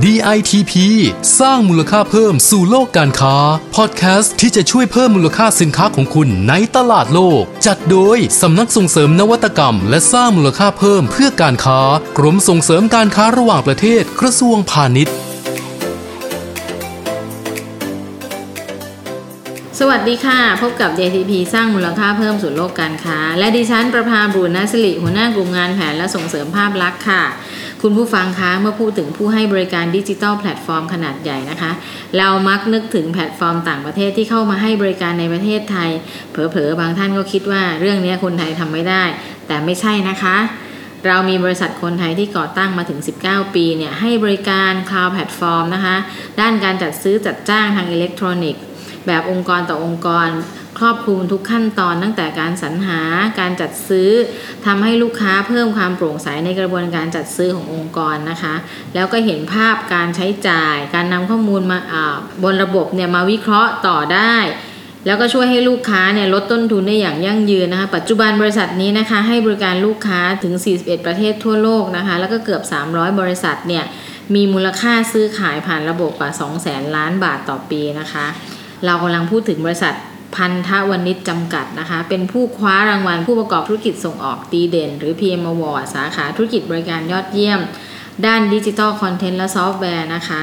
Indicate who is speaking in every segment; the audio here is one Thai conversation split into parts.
Speaker 1: DITP สร้างมูลค่าเพิ่มสู่โลกการค้า พอดแคสต์ที่จะช่วยเพิ่มมูลค่าสินค้าของคุณในตลาดโลก จัดโดยสำนักส่งเสริมนวัตกรรม และสร้างมูลค่าเพิ่มเพื่อการค้า กรมส่งเสริมการค้าระหว่างประเทศกระทรวงพาณิชย์
Speaker 2: สวัสดีค่ะ พบกับ JTP สร้างมูลค่าเพิ่มสู่โลกการค้า และดิฉันประภาบุญนัสลิหัวหน้ากลุ่มงานแผนและส่งเสริมภาพลักษณ์ค่ะ คุณผู้ฟังคะเมื่อพูดถึงผู้ให้บริการดิจิทัลแพลตฟอร์มขนาดใหญ่นะคะ เรามักนึกถึงแพลตฟอร์มต่างประเทศที่เข้ามาให้บริการในประเทศไทย เผลอๆ บางท่านก็คิดว่าเรื่องนี้คนไทยทำไม่ได้ แต่ไม่ใช่นะคะ เรามีบริษัทคนไทยที่ก่อตั้งมาถึง 19 ปีเนี่ยให้บริการ cloud platform นะคะ ด้านการจัดซื้อจัดจ้างทางอิเล็กทรอนิกส์ แบบองค์กรต่อองค์กร ครอบคลุมทุกขั้นตอนตั้งแต่การสรรหาการจัดซื้อทำให้ลูกค้าเพิ่มความโปร่งใสในกระบวนการจัดซื้อขององค์กรนะคะ แล้วก็เห็นภาพการใช้จ่าย การนำข้อมูลมาาบนระบบเนี่ยมาวิเคราะห์ต่อได้แล้วก็ช่วยให้ลูกค้าเนี่ยลดต้นทุนได้อย่างยั่งยืนนะคะ ปัจจุบันบริษัทนี้นะคะ ให้บริการลูกค้าถึง 41 ประเทศทั่วโลกนะคะ แล้วก็เกือบ 300 บริษัทเนี่ยมีมูลค่าซื้อขายผ่านระบบกว่า 200,000 ล้านบาทต่อปีนะคะ เรากำลังพูดถึงบริษัท พันธวณิชจำกัดนะคะ เป็นผู้คว้ารางวัลผู้ประกอบธุรกิจส่งออกดีเด่น หรือ PM Award สาขาธุรกิจบริการยอดเยี่ยม ด้าน digital content และซอฟต์แวร์นะคะ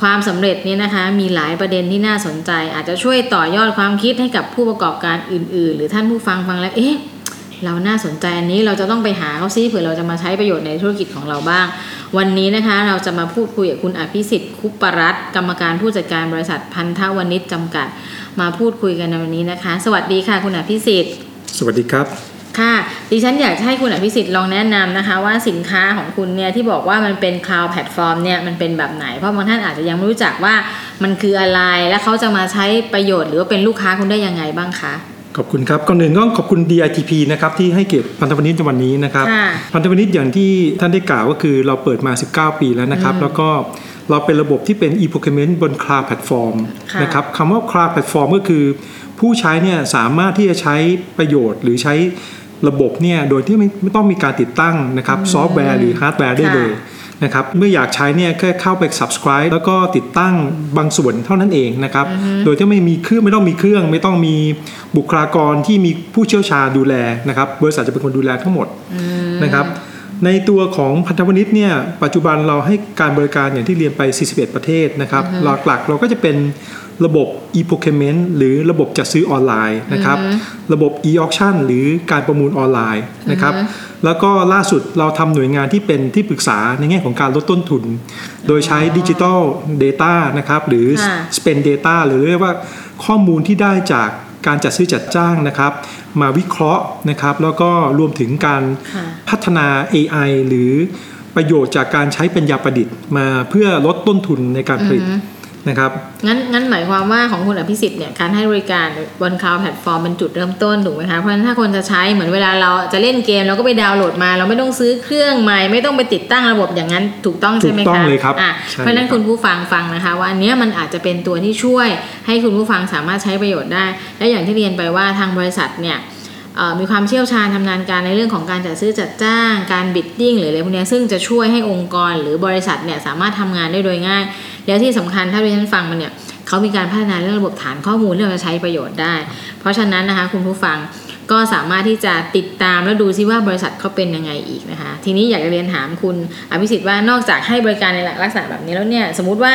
Speaker 2: ความสำเร็จนี้นะคะมีหลายประเด็นที่น่าสนใจ อาจจะช่วยต่อยอดความคิดให้กับผู้ประกอบการอื่น ๆ หรือท่านผู้ฟังฟังแล้วเอ๊ะเราน่าสนใจอันนี้เราจะต้องไปหาเขาซิเผื่อเราจะมาใช้ประโยชน์ในธุรกิจของเราบ้าง วันนี้นะคะเราจะมาพูดคุยกับคุณอภิสิทธิ์คุปรัตน์กรรมการผู้จัดการบริษัทพันธวณิชจำกัด มาพูดคุยกันในวันนี้นะคะ สวัสดีค่ะคุณอภิสิทธิ์
Speaker 3: สวัสดีครับ
Speaker 2: ค่ะดิฉันอยากจะให้คุณอภิสิทธิ์ลองแนะนำนะคะ ว่าสินค้าของคุณเนี่ยที่บอกว่ามันเป็น cloud platform เนี่ยมันเป็นแบบไหน เพราะบางท่านอาจจะยังไม่รู้จักว่ามันคืออะไร และเขาจะมาใช้ประโยชน์ หรือว่าเป็นลูกค้าคุณได้ยังไงบ้างคะ
Speaker 3: ขอบคุณครับก่อนอื่นก็ขอบคุณ DITP นะครับที่ให้เกียรติพันธวณิชในวันนี้นะครับ
Speaker 2: ค่ะ
Speaker 3: พันธวณิชอย่างที่ท่านได้กล่าวก็คือเราเปิดมา 19 ปีแล้วนะครับ แล้วก็ เราเป็นระบบที่เป็น e-procurement บน cloud platform
Speaker 2: ค่ะ
Speaker 3: นะครับคำว่า cloud platform ก็คือ ผู้ใช้เนี่ยสามารถที่จะใช้ประโยชน์หรือใช้ระบบเนี่ยโดยที่ไม่ไม่ต้องมีการติดตั้งนะครับซอฟต์แวร์หรือฮาร์ดแวร์ได้เลยนะครับเมื่ออยากใช้เนี่ยแค่เข้าไป subscribe แล้วก็ติดตั้งบางส่วนเท่านั้นเองนะครับ โดยที่ไม่มีเครื่องไม่ต้องมีเครื่อง ไม่ต้องมีบุคลากรที่มีผู้เชี่ยวชาญดูแลนะครับบริษัทจะเป็นคนดูแลทั้งหมดนะครับ ในตัวของพันธวณิชเนี่ยปัจจุบันเราให้การบริการอย่างที่เรียนไป 41 ประเทศนะครับหลักๆเราก็จะเป็นระบบ e-procurement หรือระบบจัดซื้อออนไลน์นะครับ ระบบ e-auction หรือการประมูลออนไลน์นะครับ แล้วก็ล่าสุดเราทำหน่วยงานที่เป็นที่ปรึกษาในแง่ของการลดต้นทุน โดยใช้ดิจิ t a ล Data นะครับ หรือ
Speaker 2: ค่ะ
Speaker 3: Spend Data หรือเรียกว่าข้อมูลที่ได้จาก การจัดซื้อจัดจ้างนะครับ มาวิเคราะห์นะครับ แล้วก็รวมถึงการ
Speaker 2: ค่ะ
Speaker 3: พัฒนา AI หรือประโยชน์จากการใช้ปัญญาประดิษฐ์มาเพื่อลดต้นทุนในการผลิต นะครับ
Speaker 2: งั้นงั้นหมายความว่าของคุณอภิสิทธิ์เนี่ยการให้บริการบน cloud platform เป็นจุดเริ่มต้นถูกไหมคะเพราะฉะนั้นถ้าคนจะใช้เหมือนเวลาเราจะเล่นเกมเราก็ไปดาวน์โหลดมา เราไม่ต้องซื้อเครื่องใหม่ไม่ต้องไปติดตั้งระบบอย่างนั้นถูกต้องใช่ไหมคะ
Speaker 3: ถูกต้องเลยครับ
Speaker 2: อะ
Speaker 3: ใช่
Speaker 2: เพราะฉะนั้น
Speaker 3: ครับ
Speaker 2: คุณผู้ฟังฟังนะคะว่าอันเนี้ยมันอาจจะเป็นตัวที่ช่วย ให้คุณผู้ฟังสามารถใช้ประโยชน์ได้ และอย่างที่เรียนไปว่าทางบริษัทเนี่ยเอ่อมีความเชี่ยวชาญทำงานการในเรื่องของการจัดซื้อจัดจ้าง การบิดดิ้งหรืออะไรพวกเนี้ยซึ่งจะช่วยให้องค์กรหรือบริษัทเนี่ยสามารถทำงานได้โดยง่าย แล้วที่สำคัญถ้าดิฉันฟังมันเนี่ยเขามีการพัฒนาเรื่องระบบฐานข้อมูลที่เราจะใช้ประโยชน์ได้ เพราะฉะนั้นนะคะคุณผู้ฟังก็สามารถที่จะติดตามแล้วดูซิว่าบริษัทเขาเป็นยังไงอีกนะคะ ทีนี้อยากจะเรียนถามคุณอภิสิทธิ์ว่านอกจากให้บริการในลักษณะแบบนี้แล้วเนี่ยสมมุติว่า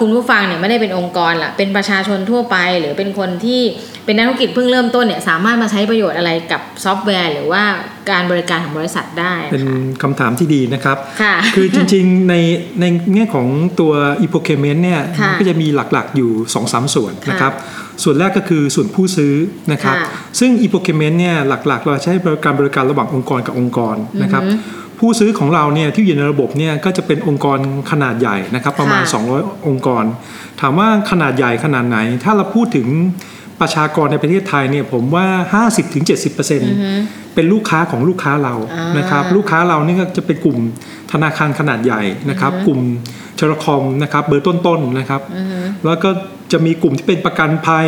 Speaker 2: คุณผู้ฟังเนี่ยไม่ได้เป็นองค์กรละเป็นประชาชนทั่วไป หรือเป็นคนที่เป็นนักธุรกิจเพิ่งเริ่มต้นเนี่ยสามารถมาใช้ประโยชน์อะไรกับซอฟต์แวร์ หรือว่าการบริการของบริษัทได้
Speaker 3: เป็น
Speaker 2: ค่ะ
Speaker 3: คำถามที่ดีนะครับ
Speaker 2: ค่ะ
Speaker 3: คือจริงๆในในแง่ของตัว e-procurement เนี่ย
Speaker 2: ค่ะ
Speaker 3: มันก็จะมีหลักๆอยู่2-3ส่วน
Speaker 2: ค่ะ
Speaker 3: นะครับส่วนแรกก็คือส่วนผู้ซื้อนะครับ
Speaker 2: ค่ะ
Speaker 3: ซึ่ง e-procurement เนี่ยหลักๆ เราใช้การบริการระหว่างองค์กรกับองค์กรนะครับ ผู้ซื้อของเราเนี่ยที่อยู่ในระบบเนี่ยก็จะเป็นองค์กรขนาดใหญ่นะครับประมาณ
Speaker 2: ค่ะ
Speaker 3: 200 องค์กร ถามว่าขนาดใหญ่ขนาดไหน ถ้าเราพูดถึงประชากรในประเทศไทยเนี่ยผมว่า 50-70%เป็นลูกค้าของลูกค้าเรา
Speaker 2: อ่าน
Speaker 3: นะครับลูกค้าเรานี่ก็จะเป็นกลุ่มธนาคารขนาดใหญ่นะครับ กลุ่มเทเลคอมนะครับเบอร์ต้นๆนะครับแล้วก็จะมีกลุ่มที่เป็นประกันภัย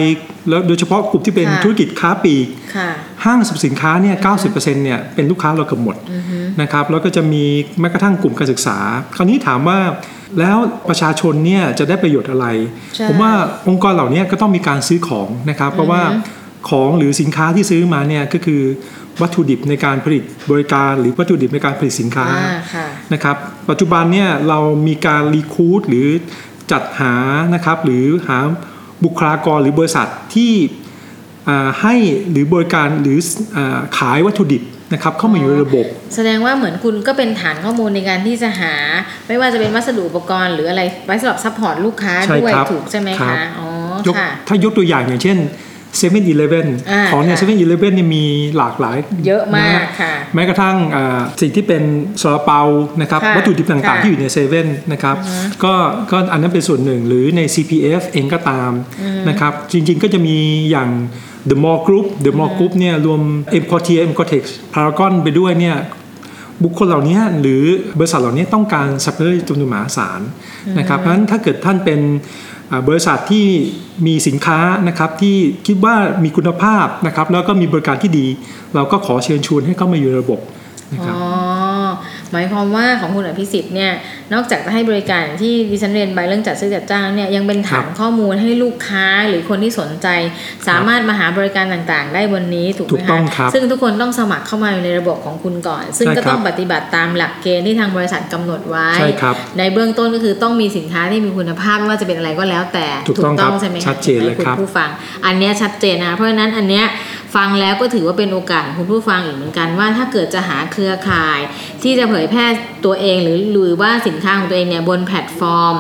Speaker 3: แล้วโดยเฉพาะกลุ่มที่เป็น
Speaker 2: ค่ะ
Speaker 3: ธุรกิจค้าปลีก
Speaker 2: ค่ะ
Speaker 3: ห้างสรรพสินค้าเนี่ย90%เนี่ยเป็นลูกค้าเราเกือบหมดนะครับแล้วก็จะมีแม้กระทั่งกลุ่มการศึกษา คราวนี้ถามว่าแล้วประชาชนเนี่ยจะได้ประโยชน์อะไร
Speaker 2: ใช่
Speaker 3: ผมว่าองค์กรเหล่านี้ก็ต้องมีการซื้อของนะครับ เพราะว่าของหรือสินค้าที่ซื้อมาเนี่ยก็คือวัตถุดิบในการผลิตบริการหรือวัตถุดิบในการผลิตสินค้า
Speaker 2: อ่าค่ะ
Speaker 3: นะครับปัจจุบันเนี่ยเรามีการรีคูดหรือจัดหานะครับหรือหาบุคลากรหรือบริษัทที่อ่า ให้หรือบริการหรืออาขายวัตถุดิบนะครับเข้ามาอยู่ในระบบ
Speaker 2: แสดงว่าเหมือนคุณก็เป็นฐานข้อมูลในการที่จะหา ไม่ว่าจะเป็นวัสดุอุปกรณ์หรืออะไรไว้สำหรับ support ลูกค้า
Speaker 3: ใช่
Speaker 2: ด้วย
Speaker 3: ครับ
Speaker 2: ถูกใช่ไหม
Speaker 3: ครั
Speaker 2: คะ
Speaker 3: บ
Speaker 2: อ๋อย
Speaker 3: ก
Speaker 2: ค่ะ
Speaker 3: ถ้ายกตัวอย่างอย่างเช่น7 e เ e ่ e อ
Speaker 2: อ่า
Speaker 3: ของเนี่ย
Speaker 2: ค่ะ
Speaker 3: เซเว่นอีเลฟเว่นเนี่ยมีหลากหลาย
Speaker 2: เยอะมาก
Speaker 3: น
Speaker 2: ค่ะ
Speaker 3: แม้กระทั่งอ่าสิ่งที่เป็นซาลาเปานะครับ
Speaker 2: ค่ะ
Speaker 3: วัตถุดิบต่าง
Speaker 2: ค่ะ
Speaker 3: ๆที่อยู่ในเซเว่นนะครับก็ก็อันนั้นเป็นส่วนหนึ่งหรือใน CPF เองก็ตามนะครับจริงๆก็จะมีอย่าง The Mall Group The Mall Group เนี่ยรวม m c o t i e r m c o t e x Paragon ไปด้วยเนี่ยบุคคลเหล่านี้หรือบริษัทเหล่านี้ต้องการ supply จำนวนมหาศาลนะครับเพราะฉะนั้นถ้าเกิดท่านเป็นบริษัทที่มีสินค้านะครับที่คิดว่ามีคุณภาพนะครับแล้วก็มีบริการที่ดี เราก็ขอเชิญชวนให้เข้ามาอยู่ในระบบนะครับ
Speaker 2: หมายความว่าของคุณอภิสิทธิ์เนี่ยนอกจากจะให้บริการที่ดิฉันเรียนไปเรื่องจัดซื้อจัดจ้างเนี่ยยังเป็นฐาน
Speaker 3: ครับ
Speaker 2: ข้อมูลให้ลูกค้าหรือคนที่สนใจ สามารถมาหาบริการต่างๆ ได้บนนี้ถูกไห
Speaker 3: ถู
Speaker 2: ม
Speaker 3: กต้อง
Speaker 2: คะ
Speaker 3: ครับ
Speaker 2: ซึ่งทุกคนต้องสมัครเข้ามาอยู่ในระบบของคุณก่อน ซึ่ง
Speaker 3: ใช่
Speaker 2: ก็ต้อง
Speaker 3: ครับ
Speaker 2: ปฏิบัติตามหลักเกณฑ์ที่ทางบริษัทกำหนดไว้
Speaker 3: ใช่ครับ
Speaker 2: ในเบื้องต้นก็คือต้องมีสินค้าที่มีคุณภาพไม่ว่าจะเป็นอะไรก็แล้วแต่
Speaker 3: ถูกต้องครับ
Speaker 2: ใช่ไหมคะ
Speaker 3: ชัดเจนเลยครับ
Speaker 2: ณผู้ฟัง อันเนี้ยชัดเจนนะคะเพราะฉะนั้นอันเนี้ย ฟังแล้วก็ถือว่าเป็นโอกาสคุณผู้ฟังอีกเหมือนกันว่าถ้าเกิดจะหาเครือข่าย ที่จะเผยแพร่ตัวเองหรือหรือว่าสินค้าของตัวเองเนี่ยบนแพลตฟอร์ม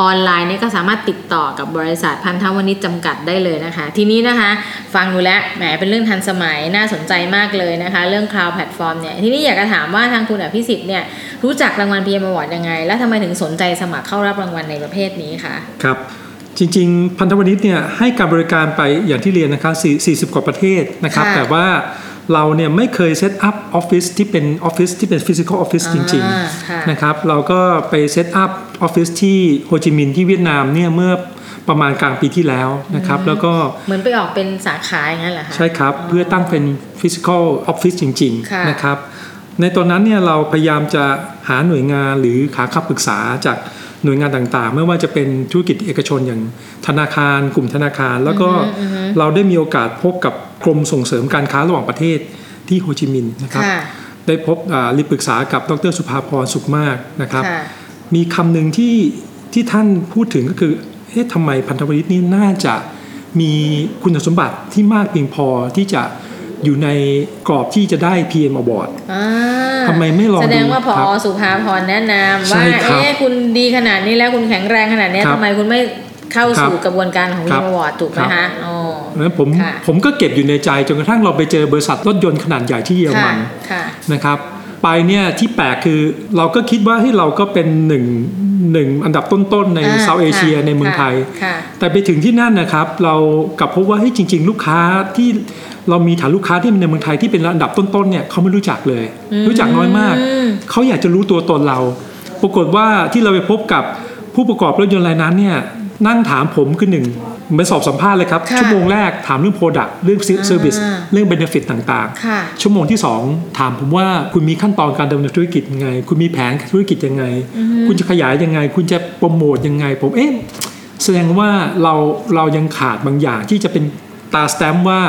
Speaker 2: ออนไลน์เนี่ยก็สามารถติดต่อกับบริษัทพันธวณิชจำกัดได้เลยนะคะ ทีนี้นะคะ ฟังดูแล้วแหมเป็นเรื่องทันสมัยน่าสนใจมากเลยนะคะ เรื่อง Cloud Platform เนี่ยทีนี้อยากจะถามว่าทางคุณอภิสิทธิ์เนี่ยรู้จักรางวัล PM Award ยังไง แล้วทำไมถึงสนใจสมัครเข้ารับรางวัลในประเภทนี้คะ
Speaker 3: ครับ จริง ๆ พันธวณิชเนี่ยให้การบริการไปอย่างที่เรียนนะครับ4 40กว่าประเทศนะครับ
Speaker 2: ค่ะ
Speaker 3: แต่ว่าเราเนี่ยไม่เคย set up ออฟฟิศที่เป็นออฟฟิศที่เป็น physical office จริง
Speaker 2: อ่าค่ะ
Speaker 3: ๆนะครับเราก็ไป set up ออฟฟิศที่โฮจิมินห์ที่เวียดนามเนี่ยเมื่อประมาณกลางปีที่แล้วนะครับ แล้วก็
Speaker 2: เหมือนไปออกเป็นสาขาอย่างนั้นเหรอคะ
Speaker 3: ใช่ครับ เพื่อตั้งเป็น physical office จริง
Speaker 2: ค่ะ
Speaker 3: ๆนะครับในตอนนั้นเนี่ยเราพยายามจะหาหน่วยงานหรือหาคำปรึกษาจาก หน่วยงานต่างๆ ไม่ว่าจะเป็นธุรกิจเอกชนอย่างธนาคาร กลุ่มธนาคาร แล้วก็เราได้มีโอกาสพบกับกรมส่งเสริมการค้าระหว่างประเทศที่โฮจิมินห์นะครับ
Speaker 2: ค่ะ
Speaker 3: ได้พบอ่ารีปรึกษากับดรสุภาพรสุขมากนะครับ
Speaker 2: ค่ะ
Speaker 3: มีคำหนึ่งที่ที่ท่านพูดถึงก็คือเอ๊ะทำไมพันธวณิชนี่น่าจะมีคุณสมบัติที่มากเพียงพอที่จะ อยู่ในกรอบที่จะได้ PM Award
Speaker 2: อ่า
Speaker 3: ทำไมไม่ลอง
Speaker 2: แสดงว่าพ
Speaker 3: ดู
Speaker 2: อ
Speaker 3: ครับ
Speaker 2: สุภาพรแนะนำ
Speaker 3: ใช่
Speaker 2: ว่า
Speaker 3: ครับ
Speaker 2: เอ๊ะคุณดีขนาดนี้แล้วคุณแข็งแรงขนาดเนี้ย
Speaker 3: ครับ
Speaker 2: ทำไมคุณไม่เข้าสู่
Speaker 3: ครับ
Speaker 2: กระบวนการของ
Speaker 3: ครั
Speaker 2: วี
Speaker 3: บ
Speaker 2: มวอร์ดถูกไหม
Speaker 3: ครั
Speaker 2: คะ
Speaker 3: บ
Speaker 2: อ๋อ
Speaker 3: นั้นผม
Speaker 2: ค่ะ
Speaker 3: ผมก็เก็บอยู่ในใจจนกระทั่งเราไปเจอบริษัทรถยนต์ขนาดใหญ่ที่เยอร
Speaker 2: ค่ะ
Speaker 3: มัน
Speaker 2: ค่ะ
Speaker 3: นะครับ ไปเนี่ยที่แปลกคือเราก็คิดว่าให้ยเราก็เป็นหนึ่ง หนึ่งอันดับต้นๆใน
Speaker 2: อ่า
Speaker 3: เซาท์เอเชีย
Speaker 2: ค่ะ
Speaker 3: ในเมืองไทย
Speaker 2: ค่ะ
Speaker 3: แต่ไปถึงที่นั่นนะครับ เรากลับพบว่าเฮ้ยจริง ๆ ลูกค้าที่เรามีฐานลูกค้าที่ในเมืองไทยที่เป็นระดับต้นๆเนี่ยเขาไม่รู้จักเลย รู้จักน้อยมาก
Speaker 2: อืม
Speaker 3: เขาอยากจะรู้ตัวตนเรา ปรากฏว่าที่เราไปพบกับผู้ประกอบรถยนต์รายนั้นเนี่ยนั่งถามผมคือหนึ่ง เหมือนสอบสัมภาษณ์เลยครับ
Speaker 2: ค่ะ
Speaker 3: ชั่วโมงแรกถามเรื่อง Product เรื่อง Service
Speaker 2: อ่า
Speaker 3: เรื่อง Benefit ต่างๆ
Speaker 2: ค่ะ
Speaker 3: ชั่วโมงที่ 2 ถามผมว่าคุณมีขั้นตอนการดำเนินธุรกิจยังไง คุณมีแผนธุรกิจยังไง คุณจะขยายยังไง คุณจะโปรโมทยังไง ผมเอ๊ะแสดงว่าเราเรายังขาดบางอย่างที่จะเป็นตราสแตมป์ว่า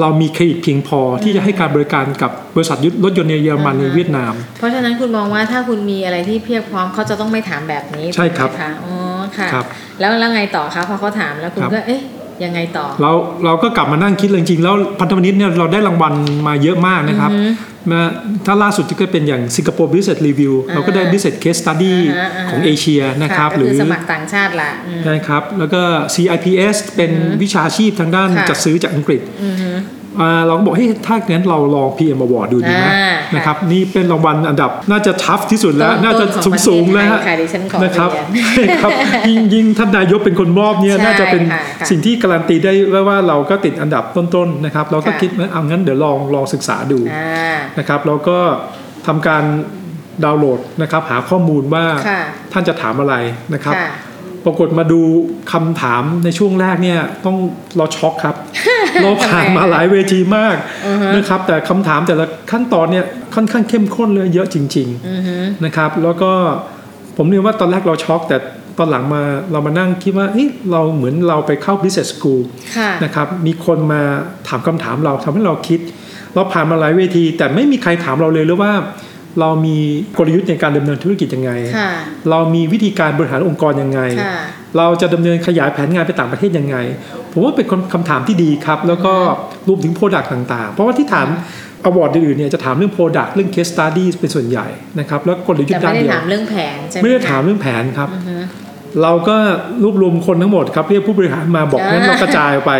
Speaker 3: เรามีเครดิตเพียงพอที่จะให้การบริการกับบริษัทรถยนต์ในเยอรมันในเวียดนาม
Speaker 2: เพราะฉะนั้นคุณมองว่าถ้าคุณมีอะไรที่เพียบพร้อมเขาจะต้องไม่ถามแบบนี้
Speaker 3: ใช่ครับ
Speaker 2: ถูกไหมคะอ๋อค่ะ
Speaker 3: ครับ
Speaker 2: แล้วแล้วไงต่อคะพอเขาถามแล้วคุณ
Speaker 3: ครับ
Speaker 2: ก็เอ๊ะ ยังไงต่อ
Speaker 3: เราเราก็กลับมานั่งคิดเลยจริงๆแล้วพันธวณิชเนี่ยเราได้รางวัลมาเยอะมากนะครับมาถ้าล่าสุดก็เป็นอย่างสิงคโปร์ Business Review เราก็ได้ Business Case Study
Speaker 2: อ่าฮะอ่าฮะ
Speaker 3: ของเอเชียนะครับ
Speaker 2: ก็คือ
Speaker 3: หรื
Speaker 2: อสมัครต่างชาติละอืม
Speaker 3: ใช่ครับ แล้วก็ CIPS เป็นวิชาชีพทางด้าน
Speaker 2: ค่ะ
Speaker 3: จัดซื้อจากอังกฤษ
Speaker 2: อือฮึ
Speaker 3: อ่า เราก็บอกเฮ้ยถ้างั้นเราลอง PM Award ดูดีไหม
Speaker 2: อ่าค่ะ
Speaker 3: นะครับนี่เป็นรางวัลอันดับน่าจะทัฟที่สุดแล้ว
Speaker 2: ต้นๆ
Speaker 3: น่าจะ
Speaker 2: ของ
Speaker 3: สูง
Speaker 2: ประเทศ
Speaker 3: สูงๆแล้วฮะ
Speaker 2: ไทยค่ะดิฉันขอ
Speaker 3: นะครับ
Speaker 2: เรียน
Speaker 3: ใช่ครับยิ่งยิ่งท่านนายกเป็นคนมอบเนี่ย
Speaker 2: ใช่
Speaker 3: น่าจะเป็น
Speaker 2: ค่ะค่ะ
Speaker 3: สิ่งที่การันตีได้ว่าว่าเราก็ติดอันดับต้นๆนะครับเราก็
Speaker 2: ค่ะ
Speaker 3: คิดว่าเอางั้นเดี๋ยวลองลองศึกษาดู
Speaker 2: อ่า
Speaker 3: นะครับเราก็ทำการดาวน์โหลดนะครับหาข้อมูลว่า
Speaker 2: ค่ะ
Speaker 3: ท่านจะถามอะไรนะครับ
Speaker 2: ค่ะ
Speaker 3: ปรากฏมาดูคำถามในช่วงแรกเนี่ยต้องเราช็อกครับ เราผ่านมาหลายเวทีมากนะครับ แต่คำถามแต่ละขั้นตอนเนี่ยค่อนข้างเข้มข้นเลยเยอะจริง
Speaker 2: อือฮึ
Speaker 3: ๆนะครับ แล้วก็ผมเรียนว่าตอนแรกเราช็อก แต่ตอนหลังมาเรามานั่งคิดว่าเฮ้ยเราเหมือนเราไปเข้า business school
Speaker 2: ค่ะ
Speaker 3: นะครับมีคนมาถามคำถามเราทำให้เราคิด เราผ่านมาหลายเวที แต่ไม่มีใครถามเราเลยเลยว่า เรามีกลยุทธ์ในการดำเนินธุรกิจยังไง
Speaker 2: ค่ะ
Speaker 3: เรามีวิธีการบริหารองค์กรยังไง
Speaker 2: ค่ะ
Speaker 3: เราจะดำเนินขยายแผนงานไปต่างประเทศยังไง ผมว่าเป็นคำถามที่ดีครับ แล้วก็รวมถึง Product ต่างๆ เพราะว่าที่ถามอวอร์ดอื่นๆเนี่ยจะถามเรื่อง Product เรื่อง Case Study เป็นส่วนใหญ่นะครับแล้วกลยุท
Speaker 2: แต่
Speaker 3: ธ์ด้า
Speaker 2: ไม่
Speaker 3: น
Speaker 2: ได้
Speaker 3: เดียว
Speaker 2: ถามเรื่องแผนใช่ไหม
Speaker 3: ไม่ได้ถามเรื่องแผนครับ
Speaker 2: อือฮึ
Speaker 3: เราก็รวบรวมคนทั้งหมดครับเรียกผู้บริหารมาบอก
Speaker 2: อ่างั้
Speaker 3: งั้นเรากระจายออกไป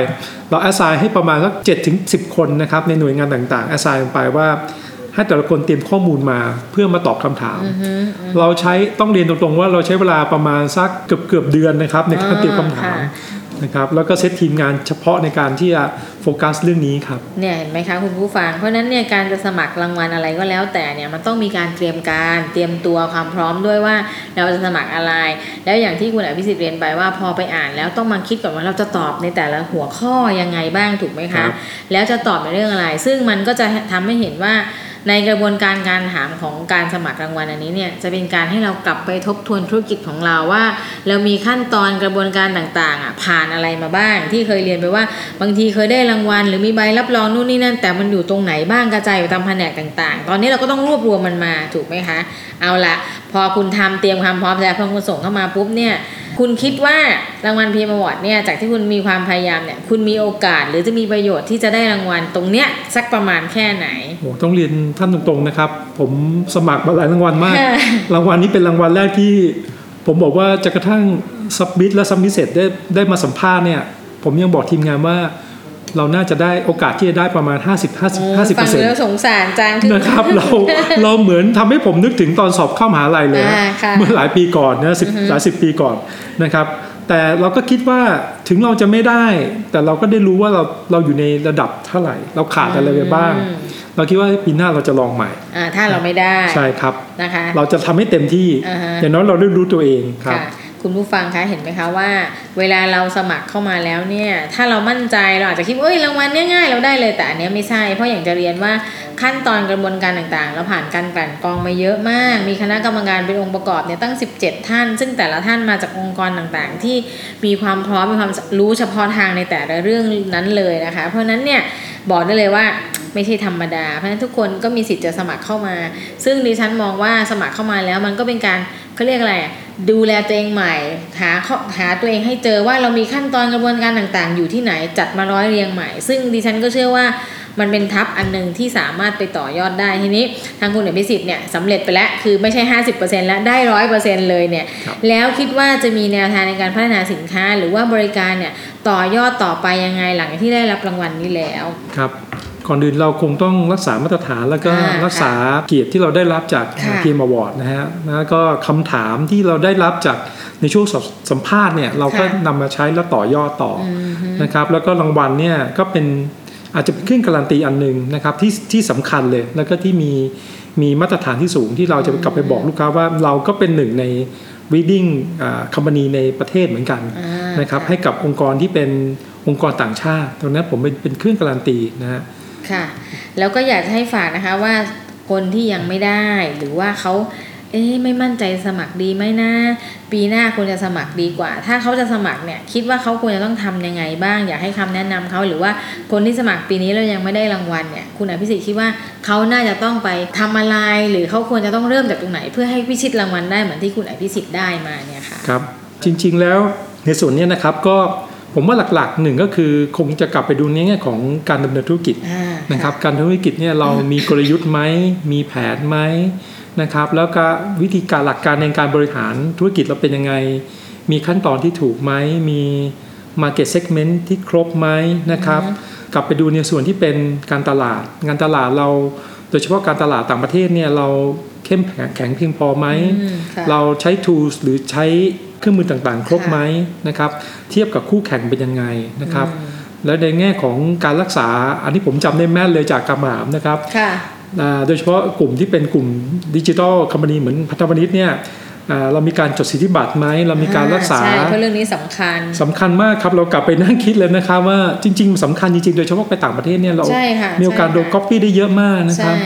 Speaker 3: เราแอสไซน์ให้ประมาณสักเจ็ดถึงสิคนนะครับในหน่วยงานต่างๆแอสไซน์ไปว่า ให้แต่ละคนเตรียมข้อมูลมาเพื่อมาตอบคำถาม
Speaker 2: อือฮึ
Speaker 3: เราใช้ต้องเรียนตรงๆ ว่าเราใช้เวลาประมาณสักเกือบเกือบๆเดือนนะครับในการเตรียมคำถาม
Speaker 2: ค่ะ
Speaker 3: นะครับแล้วก็เซตทีมงานเฉพาะในการที่จะโฟกัสเรื่องนี้ครับ
Speaker 2: เนี่ยเห็นไหมคะคุณผู้ฟังเพราะฉะนั้นเนี่ยการจะสมัครรางวัลอะไรก็แล้ว แต่เนี่ยมันต้องมีการเตรียมการเตรียมตัวความพร้อมด้วยว่าเราจะสมัครอะไร แล้วอย่างที่คุณอภิสิทธิ์เรียนไปว่าพอไปอ่านแล้วต้องมาคิดก่อนว่าเราจะตอบในแต่ละหัวข้อยังไงบ้างถูกไหม
Speaker 3: ครั
Speaker 2: คะ
Speaker 3: บ
Speaker 2: แล้วจะตอบในเรื่องอะไร ซึ่งมันก็จะทำให้เห็นว่า ในกระบวนการการถามของการสมัครรางวัลอันนี้เนี่ยจะเป็นการให้เรากลับไปทบทวนธุรกิจของเราว่า เรามีขั้นตอนกระบวนการต่างๆอะผ่านอะไรมาบ้าง ที่เคยเรียนไปว่า บางทีเคยได้รางวัล หรือมีใบรับรองนู่นนี่นั่น แต่มันอยู่ตรงไหนบ้างกระจายอยู่ตามแผนกต่างๆ ตอนนี้เราก็ต้องรวบรวมมันมาถูกไหมคะ เอาละพอคุณทำเตรียมความพร้อมแล้วพอคุณส่งเข้ามาปุ๊บเนี่ย คุณคิดว่ารางวัล PM Award เนี่ยจากที่คุณมีความพยายามเนี่ยคุณมีโอกาสหรือจะมีประโยชน์ที่จะได้รางวัลตรงเนี้ยสักประมาณแค่ไหน
Speaker 3: โอ้ต้องเรียนท่านตรงๆนะครับ ผมสมัครมาหลายรางวัลมาก
Speaker 2: ค่ะ
Speaker 3: รางวัลนี้เป็นรางวัลแรกที่ ผมบอกว่าจะกระทั่ง submit และ submit เสร็จได้ได้มาสัมภาษณ์เนี่ยผมยังบอกทีมงานว่า เราน่าจะได้โอกาสที่จะได้ประมาณ 50 50 50เป
Speaker 2: ฟั
Speaker 3: องร์เซ็นต์
Speaker 2: แล้วสงสารจังคือ
Speaker 3: นะครับ เราเราเหมือนทำให้ผมนึกถึงตอนสอบเข้ามหาลัยเลย
Speaker 2: อ่าค่ะ
Speaker 3: เมื่อหลายปีก่อนนะสิบหลายสิบปีก่อนนะครับแต่เราก็คิดว่าถึงเราจะไม่ได้ แต่เราก็ได้รู้ว่าเราเราอยู่ในระดับเท่าไหร่ เราขาดอะไรไปบ้าง
Speaker 2: อืม
Speaker 3: เราคิดว่าปีหน้าเราจะลองใหม่
Speaker 2: อ่าถ้าเราไม่ได้
Speaker 3: ใช่ครับ
Speaker 2: นะคะ
Speaker 3: เราจะทำให้เต็มที่
Speaker 2: อ่าฮะ
Speaker 3: อย่างน้อยเราได้รู้ตัวเองครับ
Speaker 2: คุณผู้ฟังคะเห็นไหมคะว่า เวลาเราสมัครเข้ามาแล้วเนี่ย ถ้าเรามั่นใจเราอาจจะคิดว่าเอ้ยรางวัลเนี่ยง่ายเราได้เลยแต่อันเนี้ยไม่ใช่ เพราะอย่างจะเรียนว่าขั้นตอนกระบวนการต่างๆ เราผ่านการกลั่นกรองมาเยอะมาก มีคณะกรรมการเป็นองค์ประกอบเนี่ยตั้ง 17 ท่าน ซึ่งแต่ละท่านมาจากองค์กรต่างๆ ที่มีความพร้อมมีความรู้เฉพาะทางในแต่ละเรื่องนั้นเลยนะคะ เพราะนั้นเนี่ยบอกได้เลยว่า ไม่ใช่ธรรมดา เพราะฉะนั้นทุกคนก็มีสิทธิ์จะสมัครเข้ามา ซึ่งดิฉันมองว่าสมัครเข้ามาแล้วมันก็เป็นการเขาเรียกอะไรอะดูแลตัวเองใหม่หาข้อหาตัวเองให้เจอว่าเรามีขั้นตอนกระบวนการต่างๆ อยู่ที่ไหนจัดมาร้อยเรียงใหม่ ซึ่งดิฉันก็เชื่อว่ามันเป็นทับอันหนึ่งที่สามารถไปต่อยอดได้ทีนี้ทางคุณเอภิสิทธิ์เนี่ยสำเร็จไปแล้วคือไม่ใช่ 50%แล้วได้ร้อยเปอร์เซ็นต์เลยเนี่ย
Speaker 3: ครับ
Speaker 2: แล้วคิดว่าจะมีแนวทางในการพัฒนาสินค้า หรือว่าบริการเนี่ยต่อยอดต่อไปยังไงหลังจากที่ได้รับรางวัลนี้แล้ว
Speaker 3: ครับ ก่อนอื่นเราคงต้องรักษามาตรฐานแล้วก็
Speaker 2: อ่า
Speaker 3: รักษาเกียรติที่เราได้รับจาก
Speaker 2: ค่ะ
Speaker 3: ทีมอวอร์ดนะฮะแล้วก็คำถามที่เราได้รับจากในช่วงสอบสัมภาษณ์เนี่ยเราก็
Speaker 2: ค่ะ
Speaker 3: นำมาใช้แล้วต่อยอดต่ออ
Speaker 2: อืมฮึ
Speaker 3: นะครับแล้วก็รางวัลเนี่ยก็เป็นอาจจะเป็นเครื่องการันตีอันหนึ่งนะครับที่ที่สำคัญเลยแล้วก็ที่มีมีมาตรฐานที่สูงที่เราจะกลับไปบอกลูกค้าว่าเราก็เป็นหนึ่งใน reading คัมพานีในประเทศเหมือนกัน
Speaker 2: อ่า
Speaker 3: นะครับ
Speaker 2: ค่ะ
Speaker 3: ให้กับองค์กรที่เป็นองค์กรต่างชาติตรงนั้นผมเป็นเป็นเครื่องการันตีนะฮะ
Speaker 2: ค่ะ แล้วก็อยากให้ฝากนะคะว่าคนที่ยังไม่ได้หรือว่าเขาเอ๊ไม่มั่นใจสมัครดีไหมนะ ปีหน้าควรจะสมัครดีกว่า ถ้าเขาจะสมัครเนี่ย คิดว่าเขาควรจะต้องทำยังไงบ้าง อยากให้คำแนะนำเขาหรือว่าคนที่สมัครปีนี้แล้วยังไม่ได้รางวัลเนี่ยคุณอภิสิทธิ์คิดว่าเขาน่าจะต้องไปทำอะไรหรือเขาควรจะต้องเริ่มจากตรงไหน เพื่อให้พิชิตรางวัลได้เหมือนที่คุณอภิสิทธิ์ได้มาเนี่ยค่ะ
Speaker 3: ครับ จริง ๆ แล้วในส่วนนี้นะครับก็ ผมว่าหลักๆหนึ่งก็คือคงจะกลับไปดูในแง่ของการดำเนินธุรกิจ
Speaker 2: อ่า
Speaker 3: นะครับ การทำธุรกิจเนี่ยเรามีกลยุทธ์ไหมมีแผนไหมนะครับ แล้วก็วิธีการหลักการในการบริหารธุรกิจเราเป็นยังไง มีขั้นตอนที่ถูกไหมมี Market Segment ที่ครบไหมนะครับ กลับไปดูในส่วนที่เป็นการตลาด งานตลาดเรา โดยเฉพาะการตลาดต่างประเทศเนี่ยเราเข้มแข็งแข็งเพียงพอไหม
Speaker 2: อืมค่ะ
Speaker 3: เราใช้ tools หรือใช้ เครื่องมือต่างๆ ครบ
Speaker 2: ค่ะ
Speaker 3: ไหมนะครับ เทียบกับคู่แข่งเป็นยังไงนะครับ
Speaker 2: อืม
Speaker 3: แล้วในแง่ของการรักษาอันนี้ผมจำได้แม่นเลยจากกำมามนะครับ
Speaker 2: ค่ะ
Speaker 3: อ่าโดยเฉพาะกลุ่มที่เป็นกลุ่มดิจิทัลคอมพานีเหมือนพัฒนานิชเนี่ยอ่าเรามีการจดสิทธิบัตรไหมเรามีการรักษา
Speaker 2: ใช่เพราะเรื่องนี้สำคัญ
Speaker 3: สำคัญมากครับเรากลับไปนั่งคิดเลยนะครับว่าจริง ๆสำคัญจริงๆโดยเฉพาะไปต่างประเทศเนี่ยเรา
Speaker 2: ใช่ค่ะ
Speaker 3: มีโอกาส
Speaker 2: ใช่
Speaker 3: โดน
Speaker 2: ค่ะ
Speaker 3: ก๊อปปี้ได้เยอะมากนะค
Speaker 2: ใช่
Speaker 3: รับ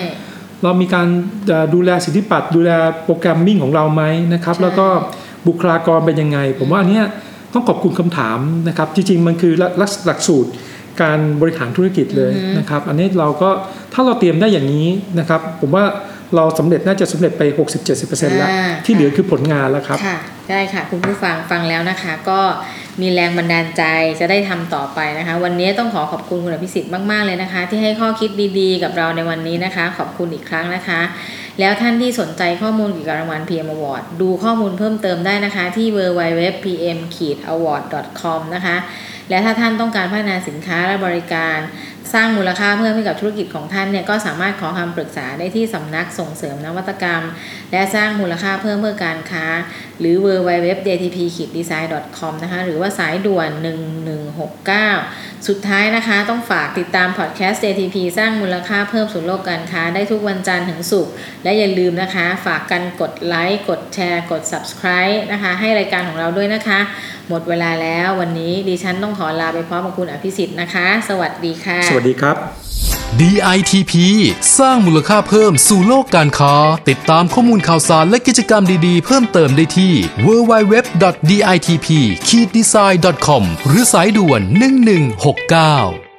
Speaker 3: เรามีการเอ่อดูแลสิทธิปัตย์ดูแลโปรแกรมมิ่งของเราไหมนะครับ
Speaker 2: ใช่
Speaker 3: แล้วก็ บุคลากรเป็นยังไง ผมว่าอันเนี้ยต้องขอบคุณคำถามนะครับ จริง ๆ มันคือหลักหลักสูตรการบริหารธุรกิจเลยนะครับ อันนี้เราก็ถ้าเราเตรียมได้อย่างนี้นะครับ ผมว่าเราสำเร็จน่าจะสำเร็จไป 60-70%แล้ว
Speaker 2: อ่า
Speaker 3: ที่เหลือคือผลงานแล้วครับ
Speaker 2: ค่ะได้ค่ะ คุณผู้ฟังฟังแล้วนะคะ ก็มีแรงบันดาลใจจะได้ทำต่อไปนะคะ วันนี้ต้องขอขอบคุณคุณอภิสิทธิ์มาก ๆ เลยนะคะ ที่ให้ข้อคิดดีๆ กับเราในวันนี้นะคะ ขอบคุณอีกครั้งนะคะ แล้วท่านที่สนใจข้อมูลเกี่ยวกับรางวัล PM Award ดูข้อมูลเพิ่มเติมได้นะคะ ที่ www.pm-award.com นะคะ และถ้าท่านต้องการพัฒนาสินค้าและบริการ สร้างมูลค่าเพิ่มให้กับธุรกิจของท่านเนี่ยก็สามารถขอคำปรึกษาได้ที่สำนักส่งเสริมนวัตกรรม และสร้างมูลค่าเพิ่มเพื่อการค้า หรือ www.dtp-design.com นะคะหรือว่าสายด่วน 1169 สุดท้ายนะคะต้องฝากติดตามพอดแคสต์ DTP สร้างมูลค่าเพิ่มสู่โลกการค้าได้ทุกวันจันทร์ถึงศุกร์และอย่าลืมนะคะ ฝากกันกดไลค์กดแชร์ กด subscribe นะคะ ให้รายการของเราด้วยนะคะ หมดเวลาแล้ววันนี้ดิฉันต้องขอลาไปพร้อมกับคุณอภิสิทธิ์นะคะ สวัสดีค่ะ
Speaker 3: สวัสดีครับ
Speaker 1: DITP สร้างมูลค่าเพิ่มสู่โลกการค้า ติดตามข้อมูลข่าวสารและกิจกรรมดีๆ เพิ่มเติมได้ที่ www.ditp-design.com หรือสายด่วน 1169